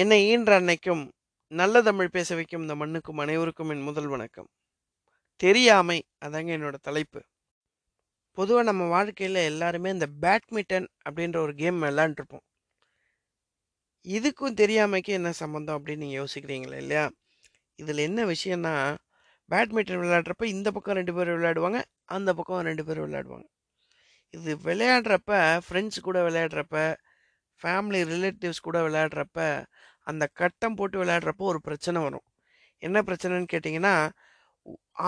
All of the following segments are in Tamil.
என்னை ஈன்ற அன்னைக்கும் நல்ல தமிழ் பேச வைக்கும் இந்த மண்ணுக்கும் அனைவருக்கும் என் முதல் வணக்கம். தெரியாமை அதாங்க என்னோட தலைப்பு. பொதுவாக நம்ம வாழ்க்கையில் எல்லாருமே இந்த பேட்மிண்டன் அப்படின்ற ஒரு கேம் விளாண்டுருப்போம் இதுக்கும் தெரியாமைக்கு என்ன சம்மந்தம் அப்படின்னு நீங்கள் யோசிக்கிறீங்களா இல்லையா? இதில் என்ன விஷயம்னா பேட்மிண்டன் விளையாடுறப்ப இந்த பக்கம் ரெண்டு பேர் விளையாடுவாங்க அந்த பக்கம் ரெண்டு பேர் விளையாடுவாங்க. இது விளையாடுறப்ப ஃப்ரெண்ட்ஸ் கூட விளையாடுறப்ப ஃபேமிலி ரிலேட்டிவ்ஸ் கூட விளையாடுறப்ப அந்த கட்டம் போட்டு விளையாடுறப்போ ஒரு பிரச்சனை வரும். என்ன பிரச்சனைன்னு கேட்டிங்கன்னா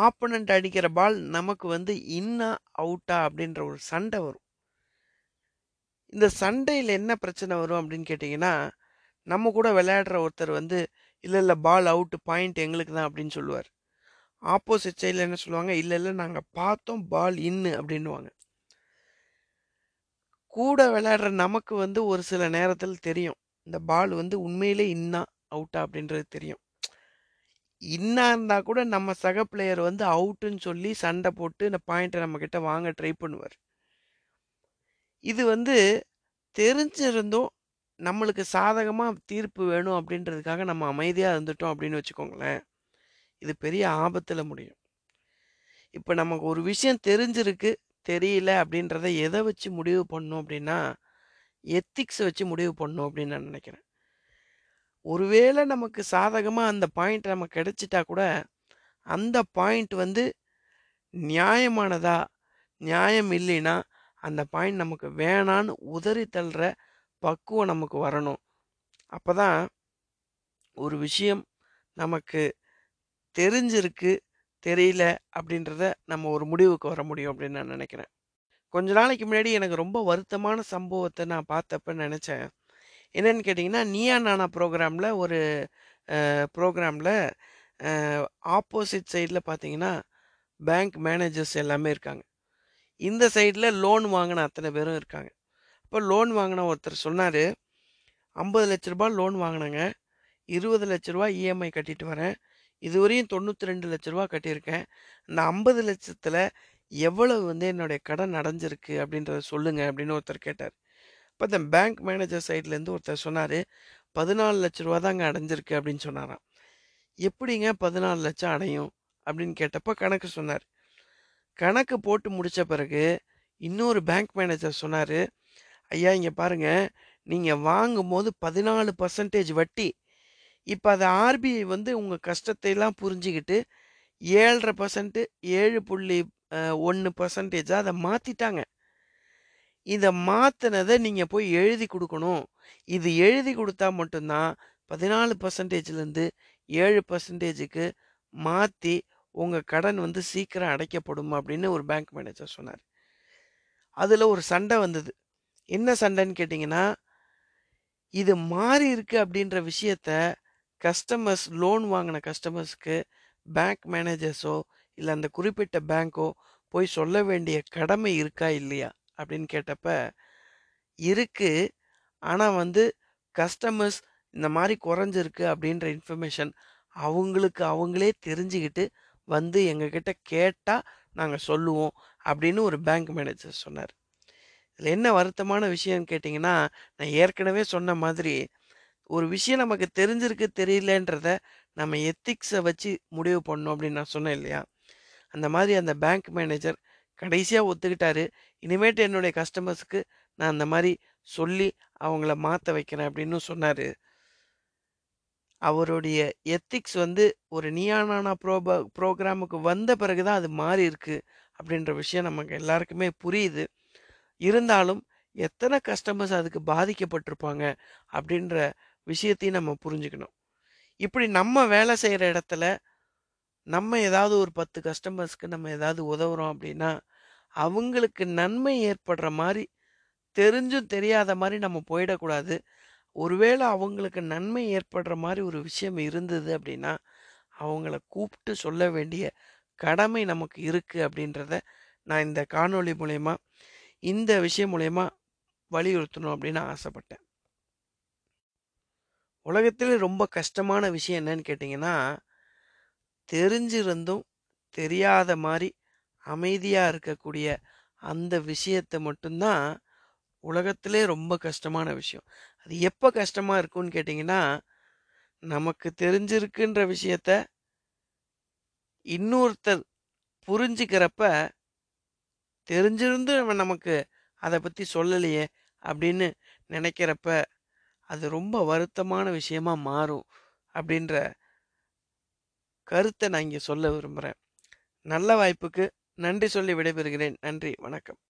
ஆப்பனண்ட் அடிக்கிற பால் நமக்கு வந்து இன்னா அவுட்டா அப்படின்ற ஒரு சண்டை வரும். இந்த சண்டையில் என்ன பிரச்சனை வரும் அப்படின்னு கேட்டிங்கன்னா நம்ம கூட விளையாடுற ஒருத்தர் வந்து இல்லை இல்லை பால் அவுட்டு பாயிண்ட் எங்களுக்கு தான் அப்படின்னு சொல்லுவார். ஆப்போசிட் சைடில் என்ன சொல்லுவாங்க இல்லை இல்லை நாங்கள் பார்த்தோம் பால் இன்னு அப்படின்னுவாங்க. கூட விளையாடுற நமக்கு வந்து ஒரு சில நேரத்தில் தெரியும். இந்த பால் வந்து உண்மையிலே இன்னா அவுட்டா அப்படின்றது தெரியும். இன்னா இருந்தால் கூட நம்ம சக பிளேயர் வந்து அவுட்டுன்னு சொல்லி சண்டை போட்டு இந்த பாயிண்ட்டை நம்மக்கிட்ட வாங்க ட்ரை பண்ணுவார். இது வந்து தெரிஞ்சிருந்தும் நம்மளுக்கு சாதகமாக தீர்ப்பு வேணும் அப்படின்றதுக்காக நம்ம அமைதியாக இருந்துட்டோம் அப்படின்னு வச்சுக்கோங்களேன். இது பெரிய ஆபத்தில் முடியும். இப்போ நமக்கு ஒரு விஷயம் தெரிஞ்சிருக்கு தெரியல அப்படின்றத எதை வச்சு முடிவு பண்ணோம் அப்படின்னா எத்திக்ஸை வச்சு முடிவு பண்ணணும் அப்படின்னு நான் நினைக்கிறேன். ஒருவேளை நமக்கு சாதகமாக அந்த பாயிண்ட் நமக்கு கிடைச்சிட்டா கூட அந்த பாயிண்ட் வந்து நியாயமானதா நியாயம் இல்லைன்னா அந்த பாயிண்ட் நமக்கு வேணான்னு உதறி தள்ளுற பக்குவம் நமக்கு வரணும். அப்போ தான் ஒரு விஷயம் நமக்கு தெரிஞ்சிருக்கு தெரியல அப்படின்றத நம்ம ஒரு முடிவுக்கு வர முடியும் அப்படின்னு நான் நினைக்கிறேன். கொஞ்ச நாளைக்கு முன்னாடி எனக்கு ரொம்ப வருத்தமான சம்பவத்தை நான் பார்த்தப்ப நினச்சேன். என்னன்னு கேட்டிங்கன்னா நீயா நானா ப்ரோக்ராமில் ஒரு ப்ரோக்ராமில் ஆப்போசிட் சைடில் பார்த்தீங்கன்னா பேங்க் மேனேஜர்ஸ் எல்லாமே இருக்காங்க. இந்த சைடில் லோன் வாங்கின அத்தனை பேரும் இருக்காங்க. இப்போ லோன் வாங்கின ஒருத்தர் சொன்னார் ஐம்பது லட்ச ரூபா லோன் வாங்கினேங்க. இருபது லட்ச ரூபா இஎம்ஐ கட்டிட்டு வரேன். இதுவரையும் தொண்ணூற்றி ரெண்டு லட்ச ரூபா கட்டியிருக்கேன். இந்த ஐம்பது லட்சத்தில் எவ்வளவு வந்து என்னுடைய கடன் அடைஞ்சிருக்கு அப்படின்றத சொல்லுங்க அப்படின்னு ஒருத்தர் கேட்டார். இப்போ அந்த பேங்க் மேனேஜர் சைட்லேருந்து ஒருத்தர் சொன்னார் பதினாலு லட்ச ரூபா தாங்க அடைஞ்சிருக்கு அப்படின்னு சொன்னாராம். எப்படிங்க பதினாலு லட்சம் அடையும் அப்படின்னு கேட்டப்போ கணக்கு சொன்னார். கணக்கு போட்டு முடித்த பிறகு இன்னொரு பேங்க் மேனேஜர் சொன்னார் ஐயா இங்கே பாருங்கள் நீங்கள் வாங்கும்போது பதினாலு பர்சன்டேஜ் வட்டி. இப்போ அதை ஆர்பிஐ வந்து உங்கள் கஷ்டத்தையெல்லாம் புரிஞ்சுக்கிட்டு ஏழரை பர்சன்ட்டு ஏழு புள்ளி ஒன்று பர்சன்டேஜாக அதை மாற்றிட்டாங்க இதை மாற்றினதை நீங்கள் போய் எழுதி கொடுக்கணும். இது எழுதி கொடுத்தா மட்டும்தான் பதினாலு பர்சன்டேஜ்லேருந்து ஏழு பர்சன்டேஜுக்கு மாற்றி உங்கள் கடன் வந்து சீக்கிரம் அடைக்கப்படும் அப்படின்னு ஒரு பேங்க் மேனேஜர் சொன்னார். அதில் ஒரு சண்டை வந்தது. என்ன சண்டைன்னு கேட்டிங்கன்னா இது மாறி இருக்கு அப்படின்ற விஷயத்த கஸ்டமர்ஸ் லோன் வாங்கின கஸ்டமர்ஸ்க்கு பேங்க் மேனேஜர்ஸோ இல்லை அந்த குறிப்பிட்ட பேங்க்கோ போய் சொல்ல வேண்டிய கடமை இருக்கா இல்லையா? அப்படின்னு கேட்டப்ப இருக்கு. ஆனால் வந்து கஸ்டமர்ஸ் இந்த மாதிரி குறைஞ்சிருக்கு அப்படின்ற இன்ஃபர்மேஷன் அவங்களுக்கு அவங்களே தெரிஞ்சுக்கிட்டு வந்து எங்ககிட்ட கேட்டால் நாங்கள் சொல்லுவோம் அப்படின்னு ஒரு பேங்க் மேனேஜர் சொன்னார். இதில் என்ன வருத்தமான விஷயம்னு கேட்டிங்கன்னா நான் ஏற்கனவே சொன்ன மாதிரி ஒரு விஷயம் நமக்கு தெரிஞ்சிருக்கு தெரியலன்றத நம்ம எத்திக்ஸை வச்சு முடிவு பண்ணோம் அப்படின்னு நான் சொன்னேன் இல்லையா? அந்த மாதிரி அந்த பேங்க் மேனேஜர் கடைசியாக ஒத்துக்கிட்டாரு. இனிமேட்டு என்னுடைய கஸ்டமர்ஸுக்கு நான் அந்த மாதிரி சொல்லி அவங்கள மாற்ற வைக்கிறேன் அப்படின்னு சொன்னார். அவருடைய எத்திக்ஸ் வந்து ஒரு நியானானா ப்ரோப ப்ரோக்ராமுக்கு வந்த பிறகு தான் அது மாறி இருக்கு அப்படின்ற விஷயம் நமக்கு எல்லாருக்குமே புரியுது. இருந்தாலும் எத்தனை கஸ்டமர்ஸ் அதுக்கு பாதிக்கப்பட்டிருப்பாங்க அப்படின்ற விஷயத்தையும் நம்ம புரிஞ்சுக்கணும். இப்படி நம்ம வேலை செய்கிற இடத்துல நம்ம ஏதாவது ஒரு பத்து கஸ்டமர்ஸ்க்கு நம்ம ஏதாவது உதவுறோம் அப்படின்னா அவங்களுக்கு நன்மை ஏற்படுற மாதிரி தெரிஞ்சும் தெரியாத மாதிரி நம்ம போயிடக்கூடாது. ஒருவேளை அவங்களுக்கு நன்மை ஏற்படுற மாதிரி ஒரு விஷயம் இருந்தது அப்படின்னா அவங்கள கூப்பிட்டு சொல்ல வேண்டிய கடமை நமக்கு இருக்குது அப்படின்றத நான் இந்த காணொளி மூலயமா இந்த விஷயம் மூலயமா வலியுறுத்தணும் அப்படின்னு ஆசைப்பட்டேன். உலகத்தில் ரொம்ப கஷ்டமான விஷயம் என்னன்னு கேட்டிங்கன்னா தெரிஞ்சிருந்தும் தெரியாத மாதிரி அமைதியாக இருக்கக்கூடிய அந்த விஷயத்தை மட்டும்தான் உலகத்திலே ரொம்ப கஷ்டமான விஷயம். அது எப்போ கஷ்டமாக இருக்கும்னு கேட்டிங்கன்னா நமக்கு தெரிஞ்சிருக்குன்ற விஷயத்த இன்னொருத்தர் புரிஞ்சுக்கிறப்ப தெரிஞ்சிருந்து நமக்கு அதை பற்றி சொல்லலையே அப்படின்னு நினைக்கிறப்ப அது ரொம்ப வருத்தமான விஷயமா மாறும் அப்படின்ற கருத்தை நான் இங்கே சொல்ல விரும்புகிறேன் நல்ல வாய்ப்புக்கு நன்றி சொல்லி விடைபெறுகிறேன். நன்றி. வணக்கம்.